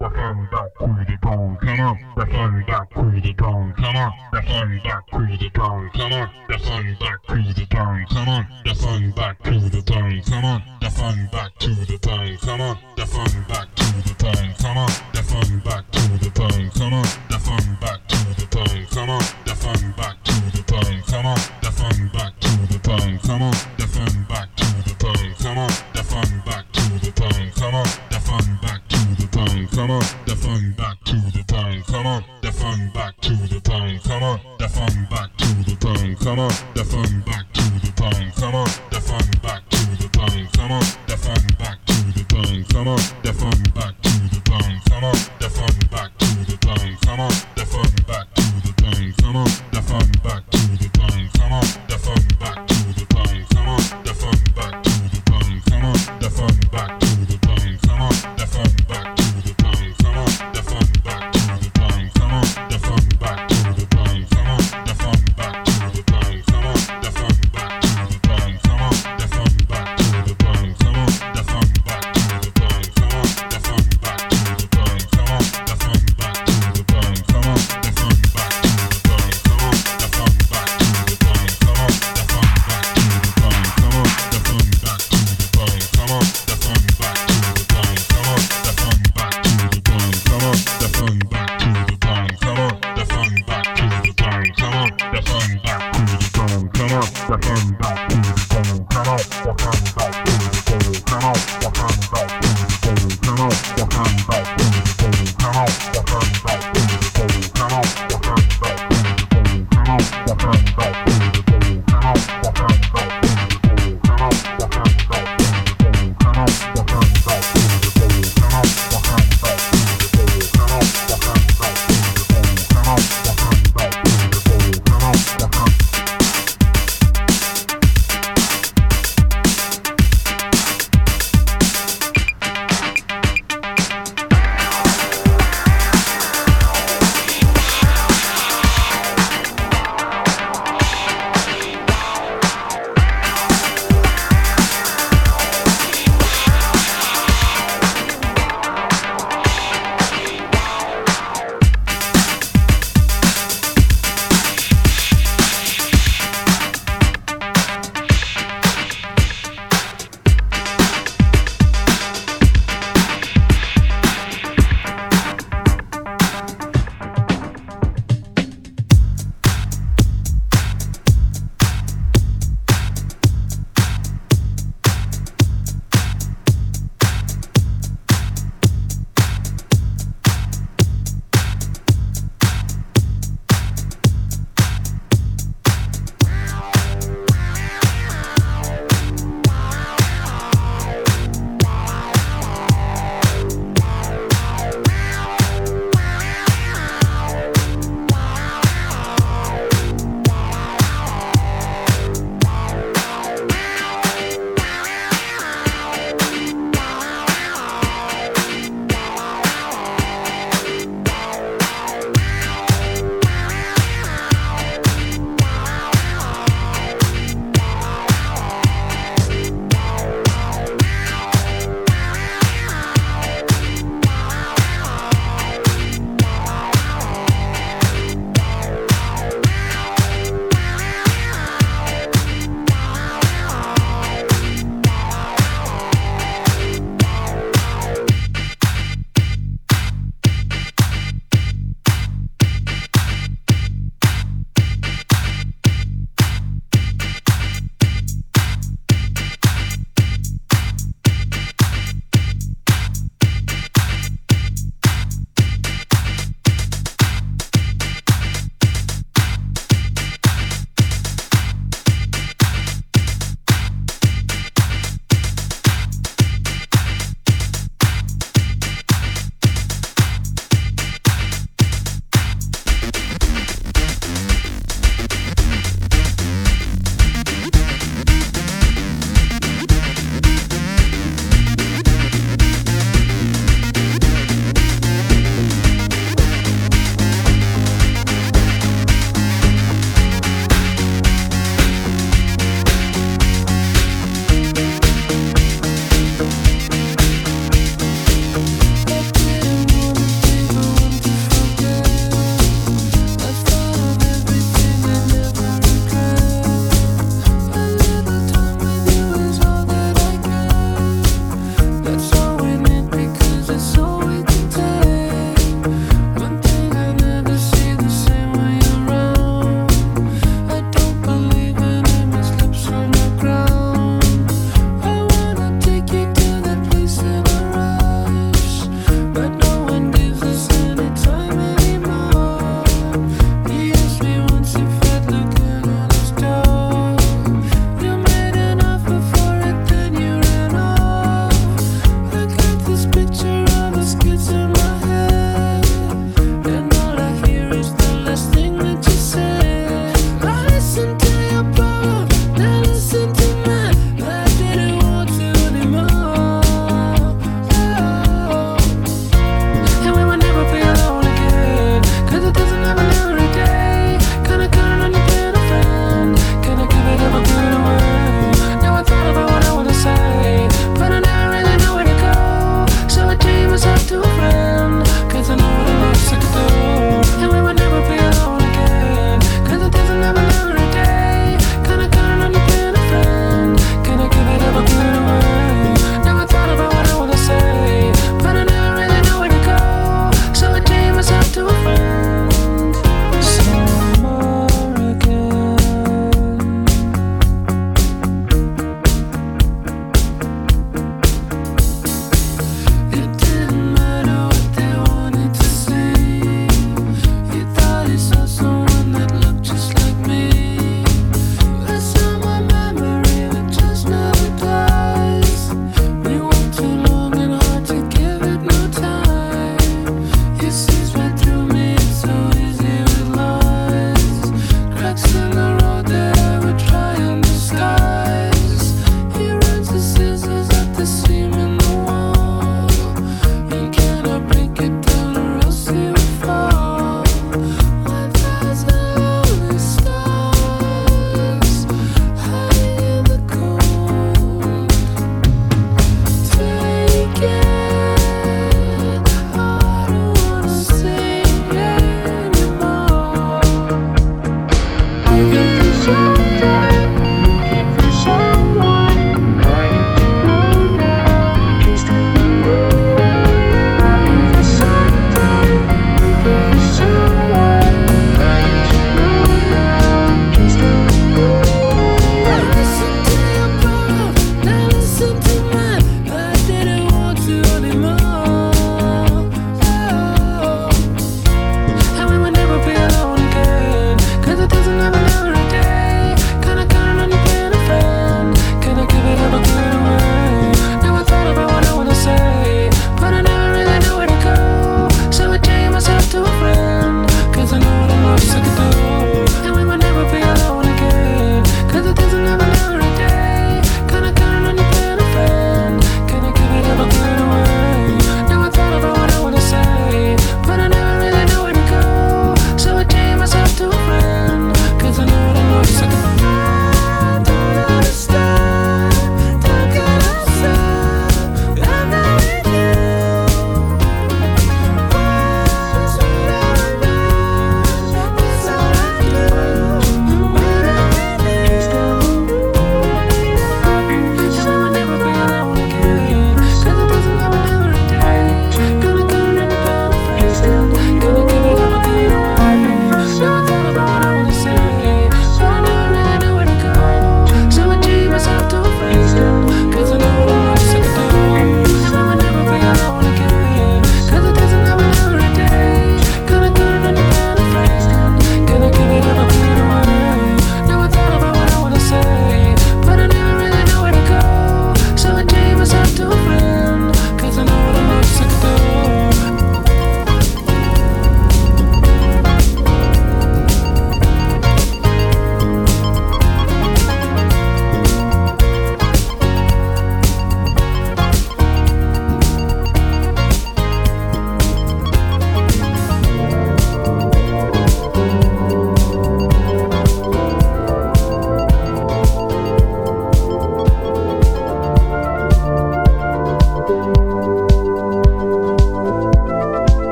The hand back to the bone, come on. The hand back crazy town, come on, the fun back crazy town, come on, the fun back crazy town, come on, the fun back to the town, come on, the fun back to the town, come on, the fun back to the town, come on.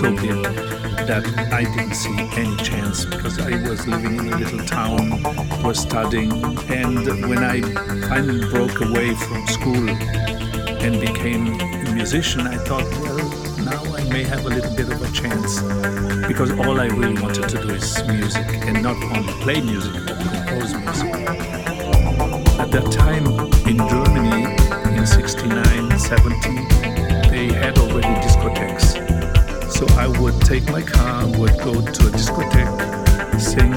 Dream was so big that I didn't see any chance because I was living in a little town, was studying, and when I finally broke away from school and became a musician, I thought, well, now I may have a little bit of a chance because all I really wanted to do is music and not only play music but compose music. At that time take my car, would go to a discotheque, sing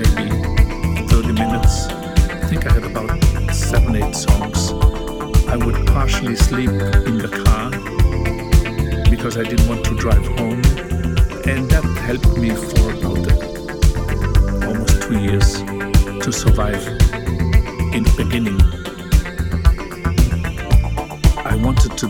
maybe 30 minutes. I think I had about seven, eight songs. I would partially sleep in the car because I didn't want to drive home. And that helped me for about almost two years to survive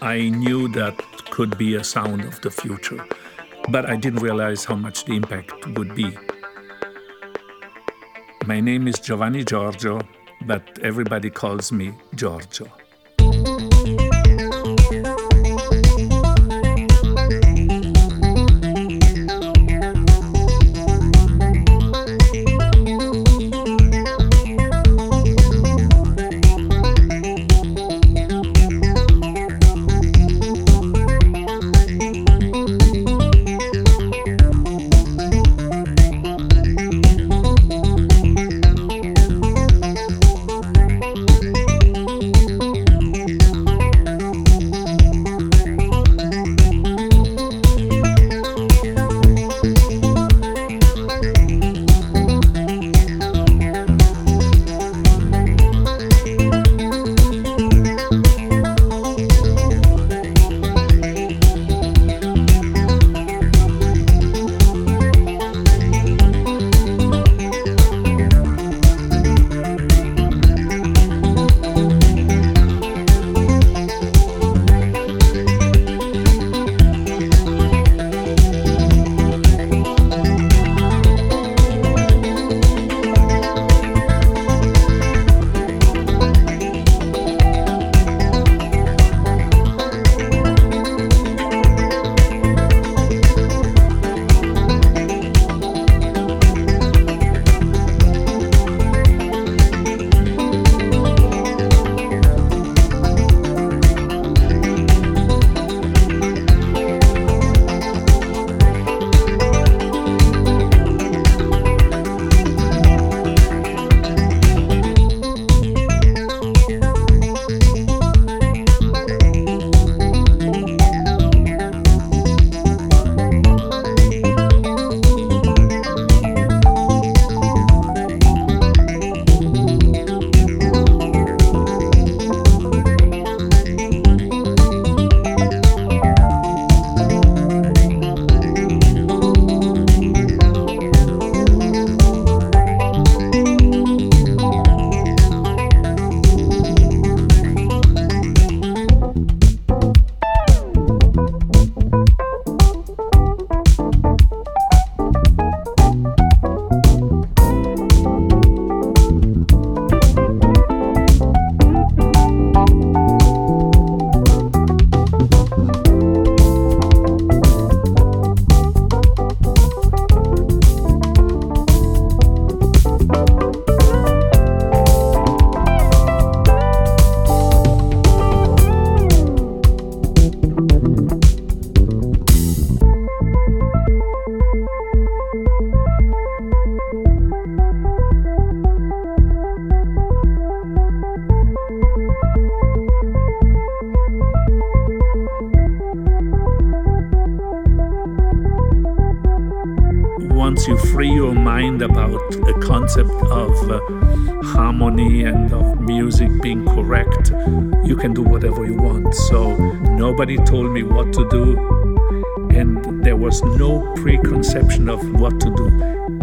I knew that could be a sound of the future, but I didn't realize how much the impact would be. My name is Giovanni Giorgio, but everybody calls me Giorgio. Nobody told me what to do, and there was no preconception of what to do.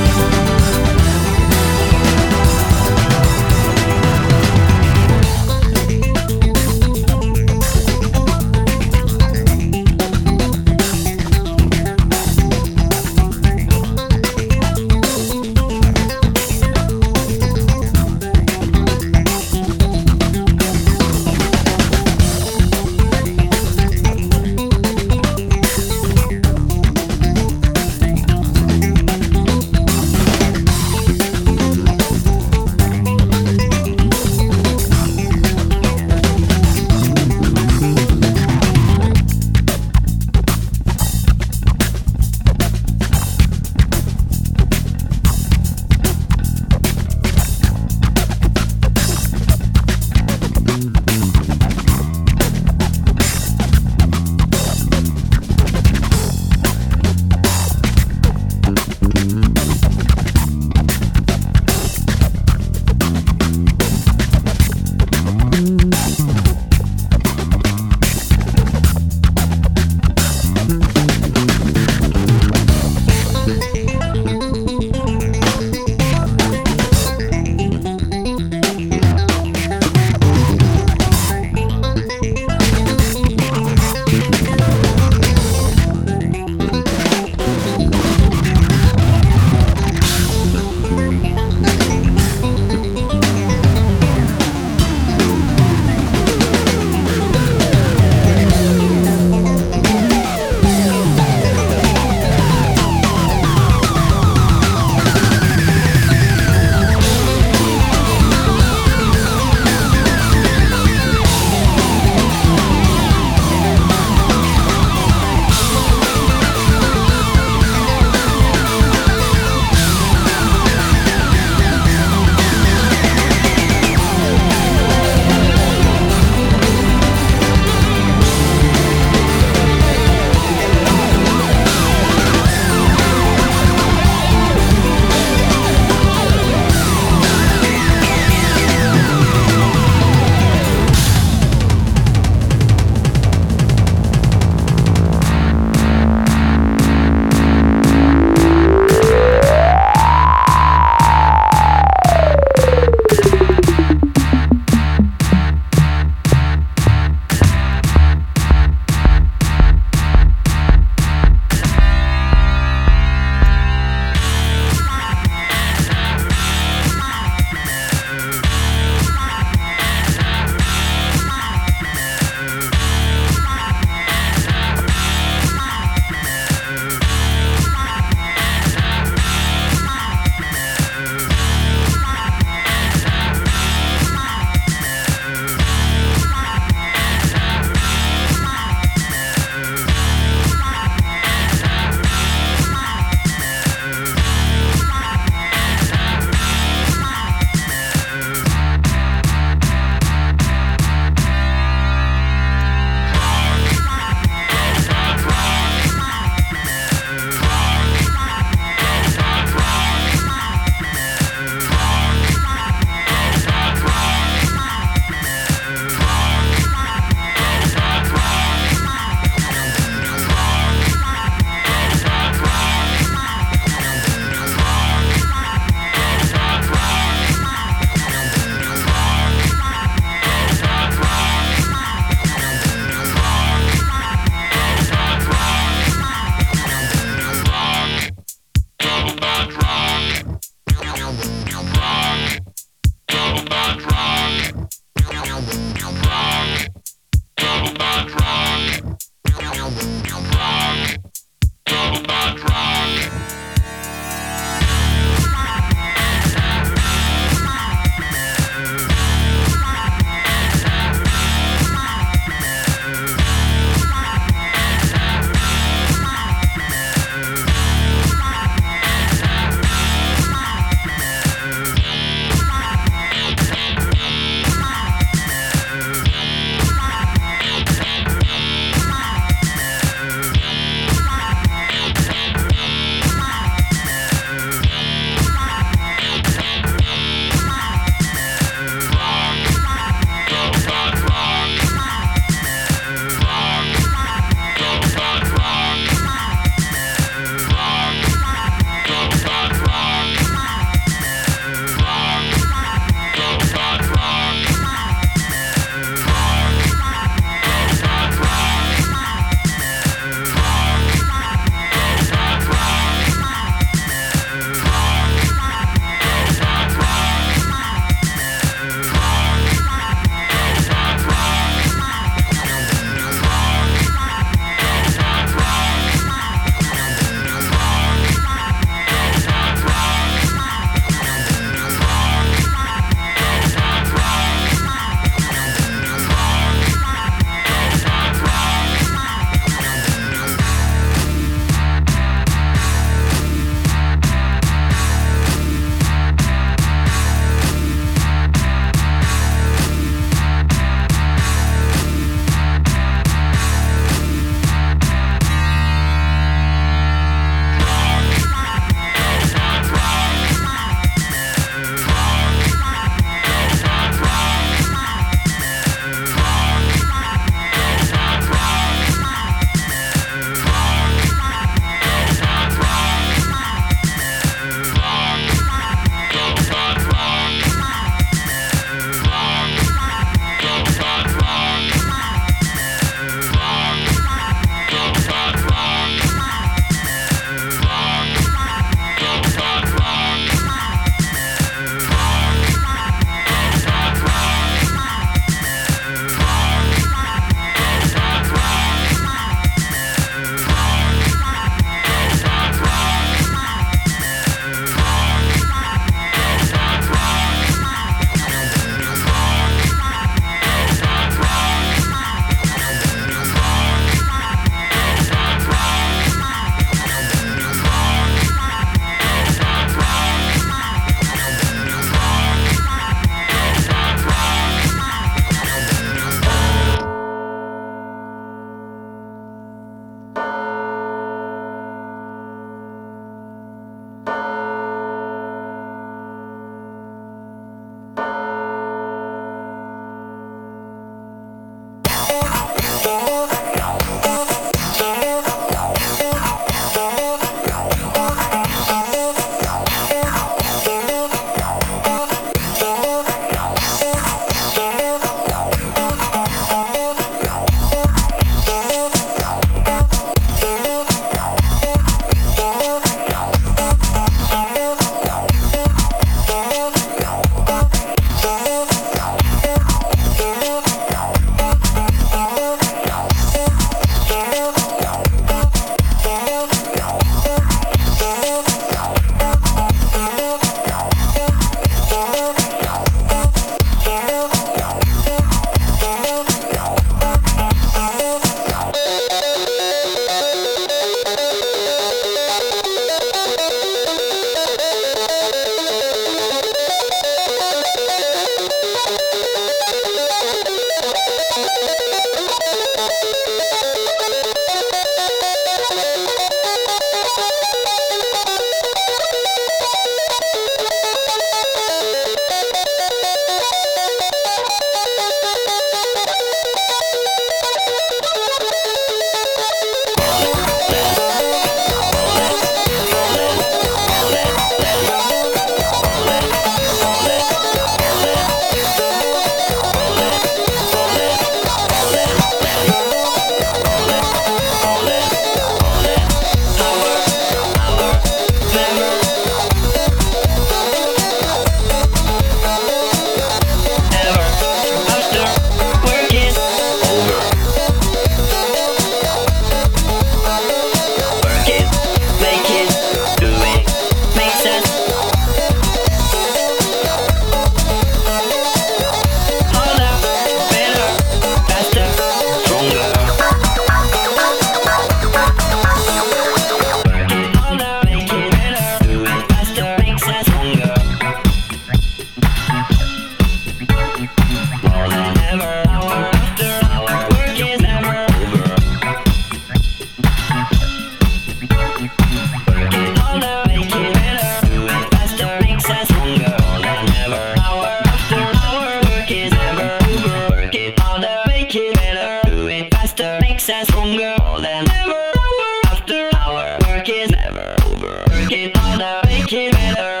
Keep it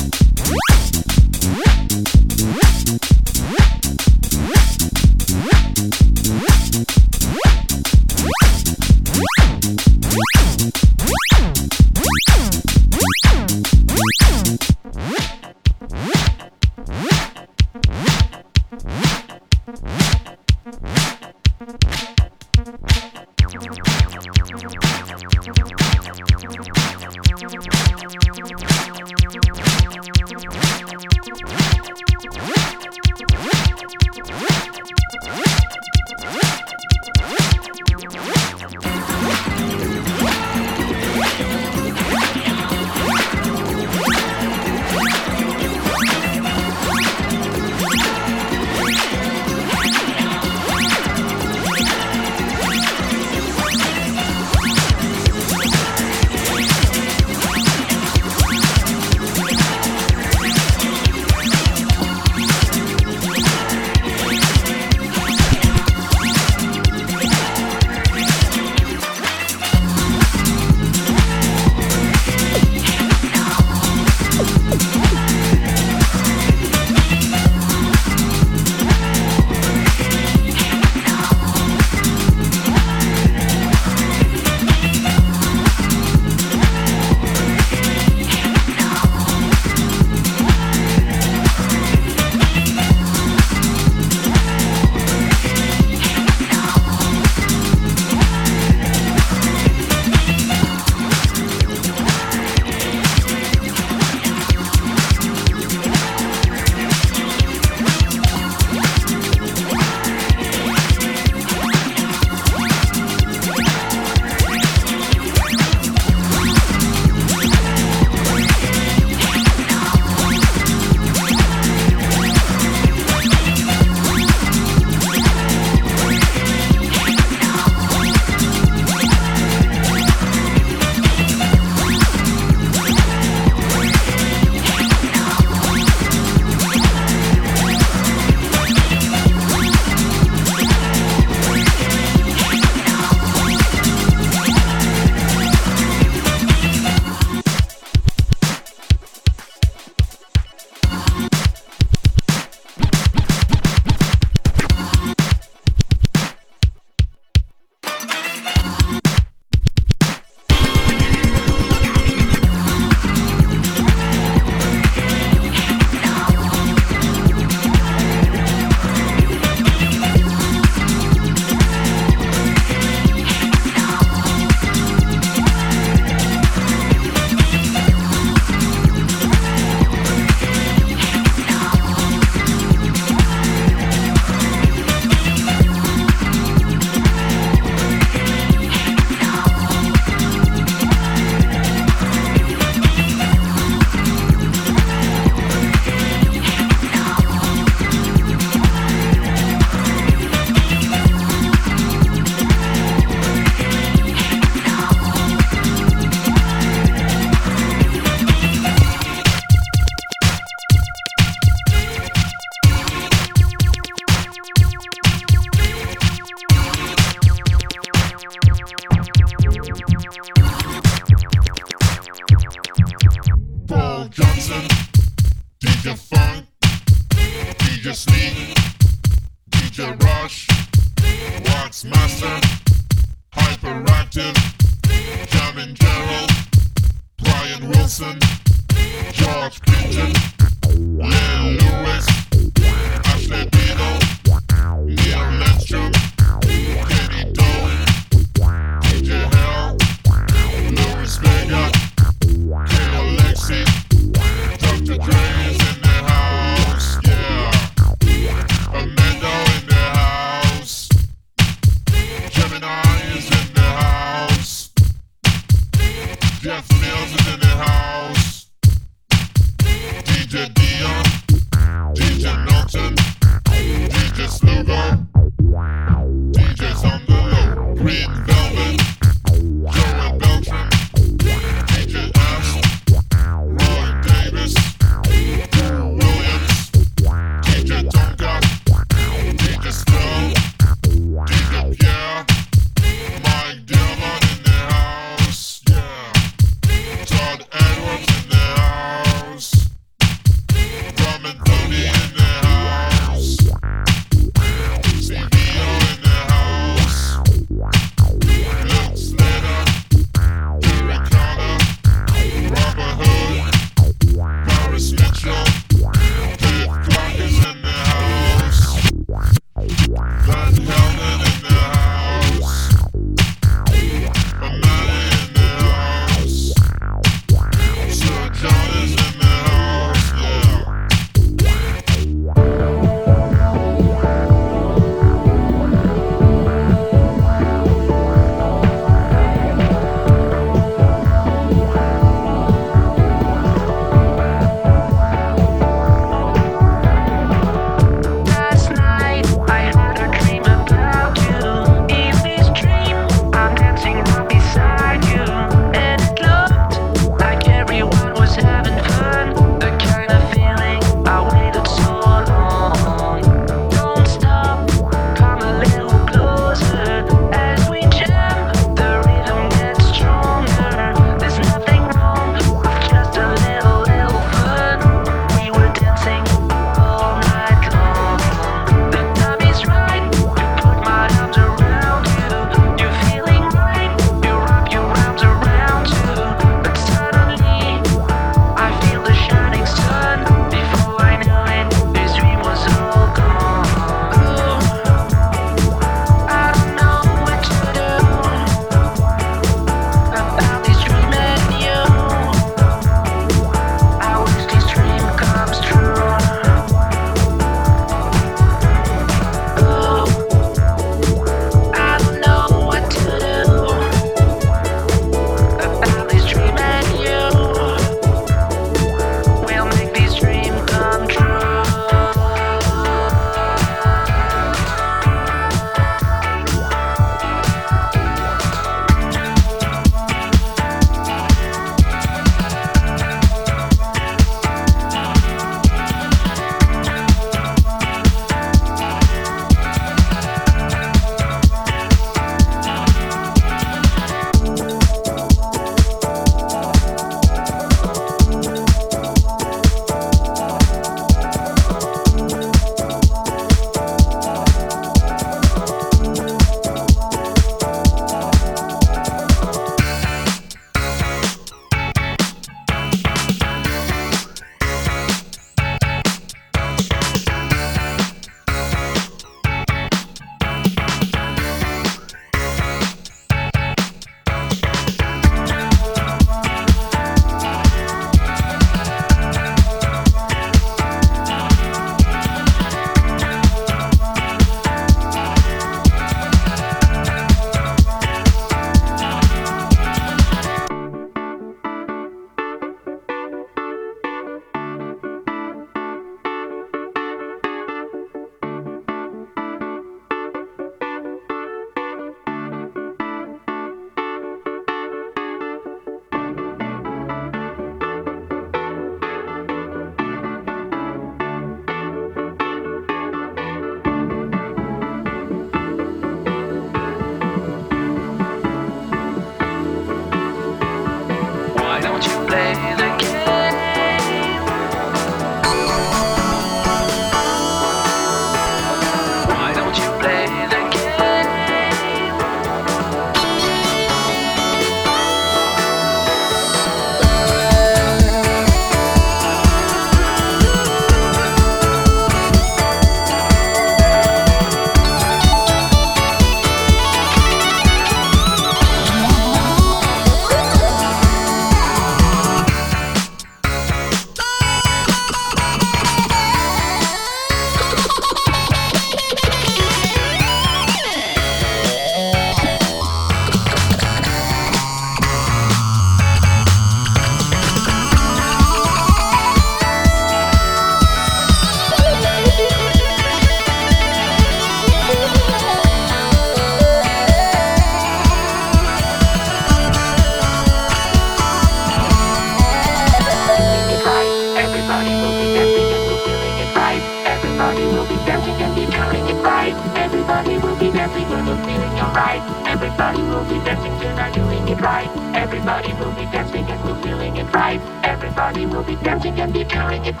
Everybody will be dancing and be counting it right. Everybody will be dancing and be feeling alright. Everybody will be dancing tonight, doing it right. Everybody will be dancing and we're feeling it right. Everybody will be dancing and be counting it.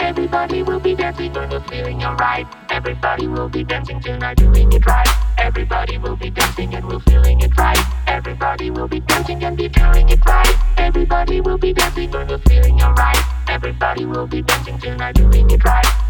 Everybody will be dancing and we're doing it right. Everybody will be dancing and we're feeling it right. Everybody will be dancing and be counting it. Everybody will be dancing and we're tonight, doing it right.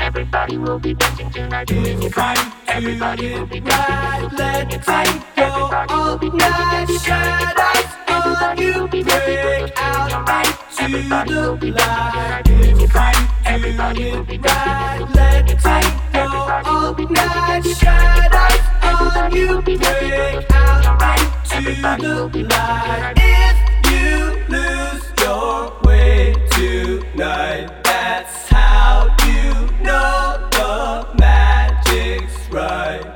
Everybody will be dancing tonight, doing it right. Everybody will be dancing we're feeling it right. Everybody will be dancing be doing it right. Everybody will be dancing and we're feeling alright. Everybody will be dancing tonight. If you lose your way tonight, that's how you know the magic's right. doing it right. Everybody will be dancing we're feeling it right. Everybody will be dancing and be doing it right. Everybody will be dancing and we're feeling alright. Everybody will be dancing tonight,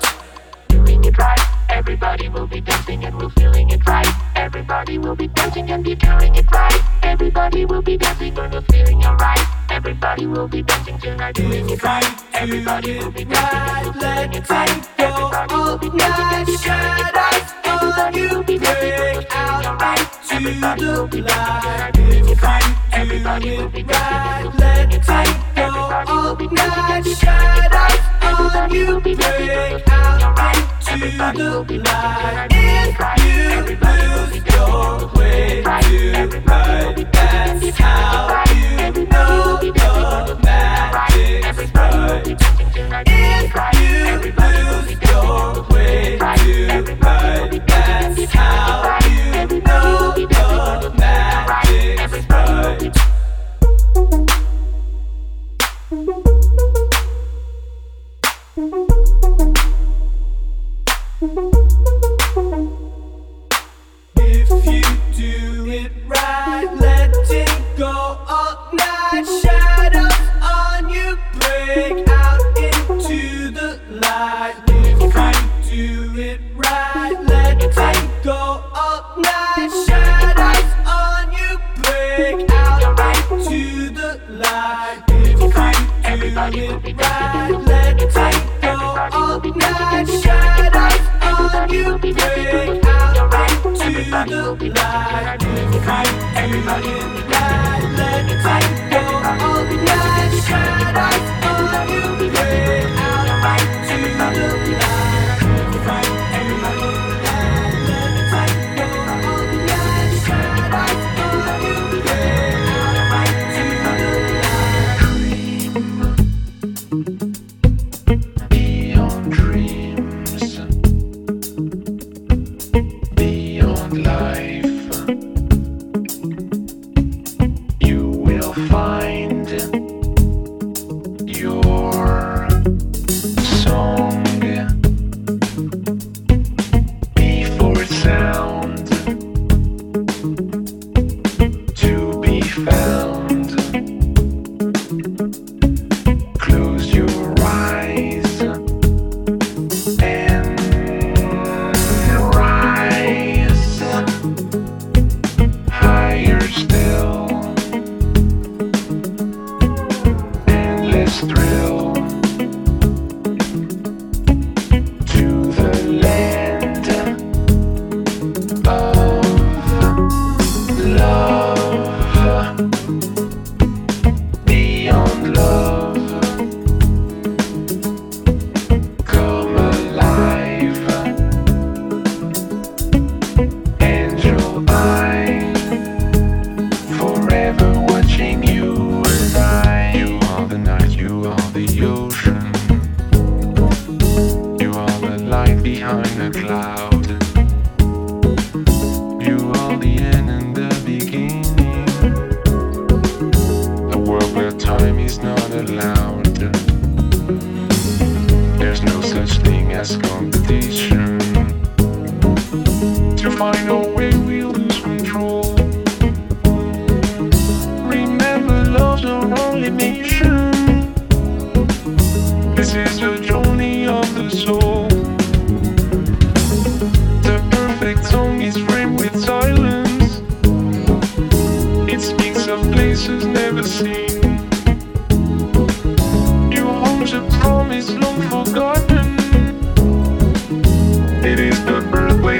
doing it right. Everybody will be dancing and we're feeling it right. Everybody will be dancing and be doing it right. Everybody will be dancing and we're feeling alright. Everybody will be dancing tonight, doing it right. Everybody will be dancing and we're feeling it right. Everybody will be dancing and be doing it right. Everybody will be dancing and we're feeling alright. Everybody will be dancing tonight, doing it right. Everybody will be dancing and we're feeling it right. Everybody will be dancing and be doing it right. Everybody will be dancing and we're feeling alright. Everybody will be dancing tonight, doing it right. Everybody will right, let it go all night. Shadows on you break out into the light. Everybody Right, let it go all night. Shadows find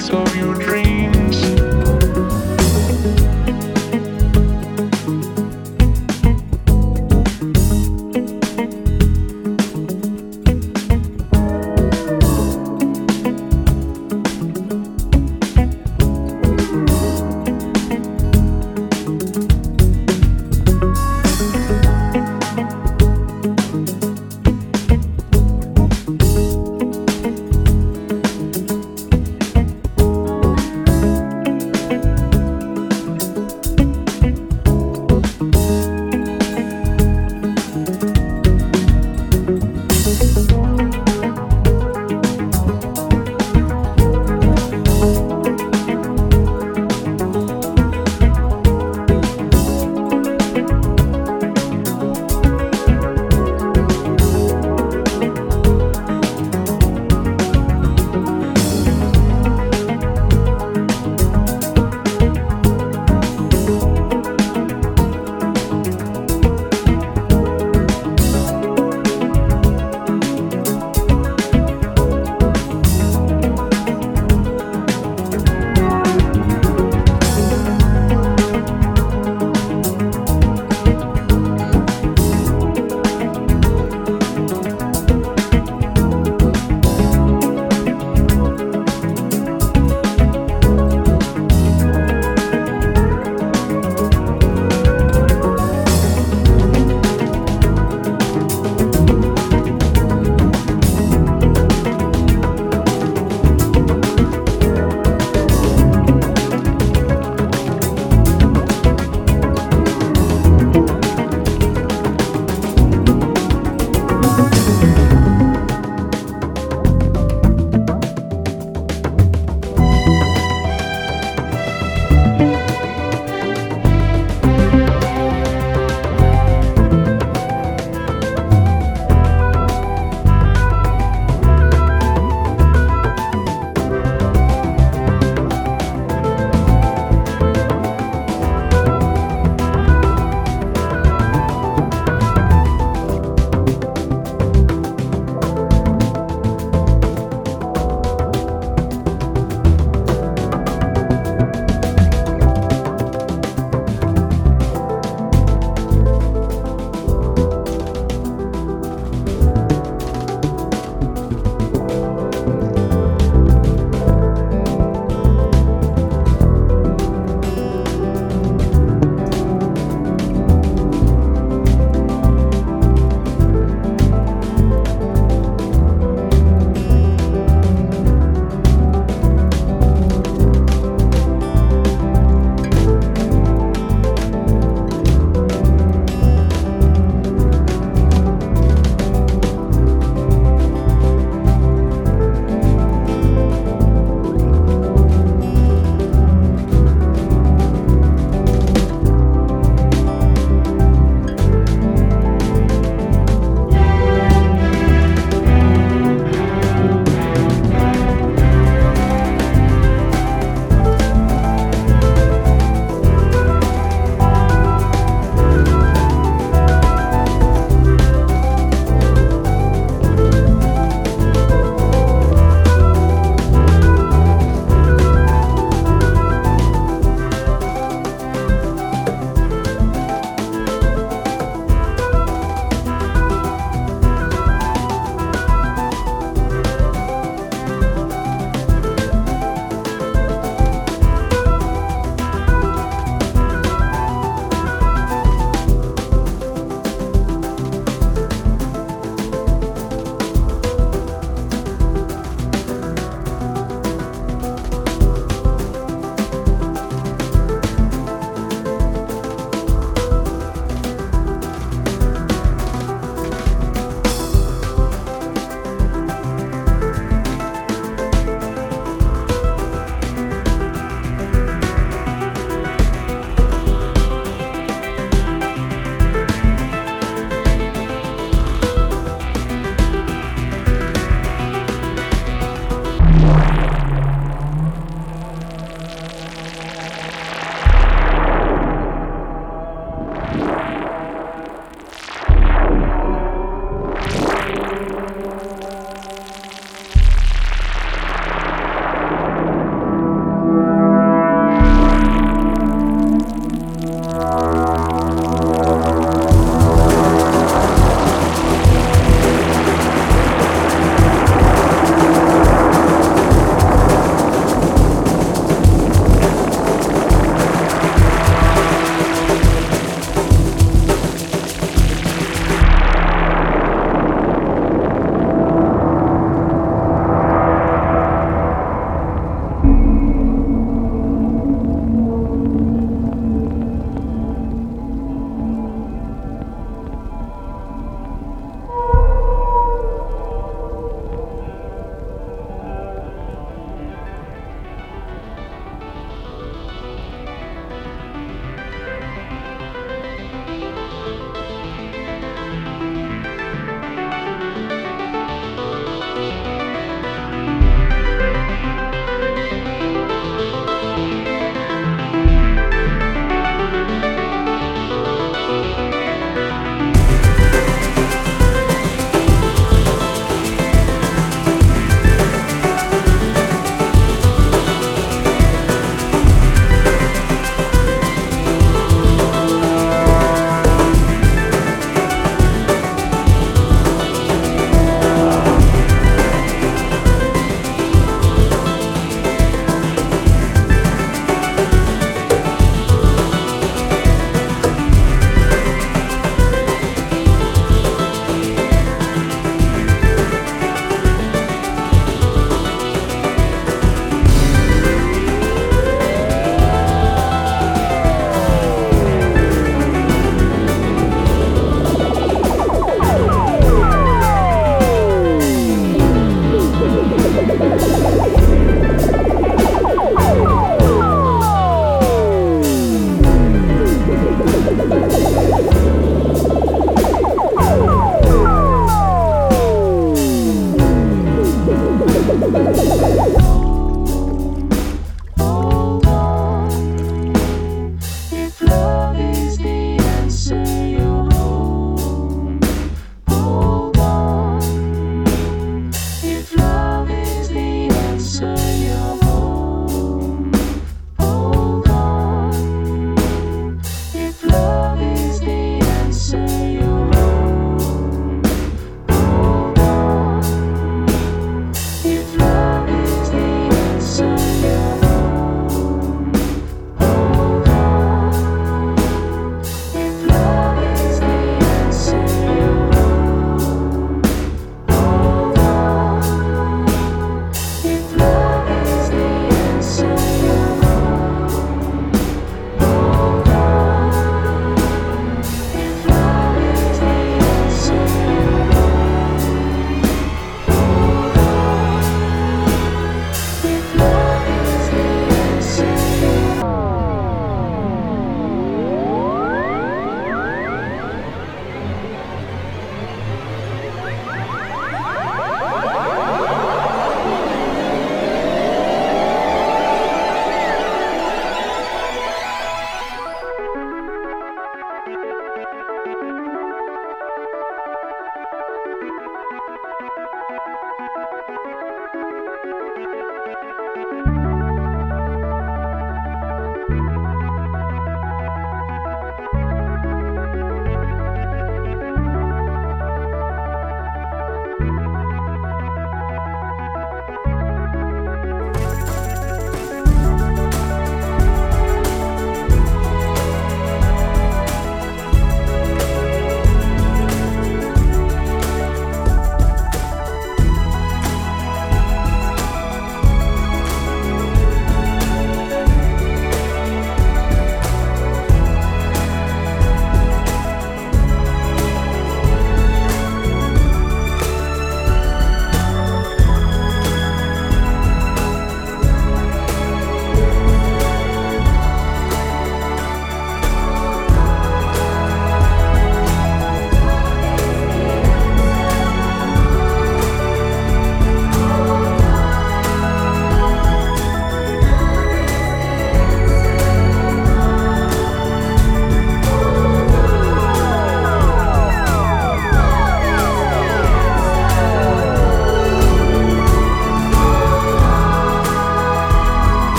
birthplace of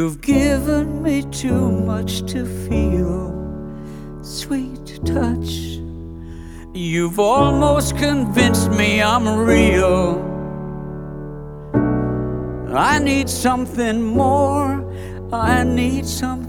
You've given me too much to feel, sweet touch. You've almost convinced me I'm real. I need something more. I need something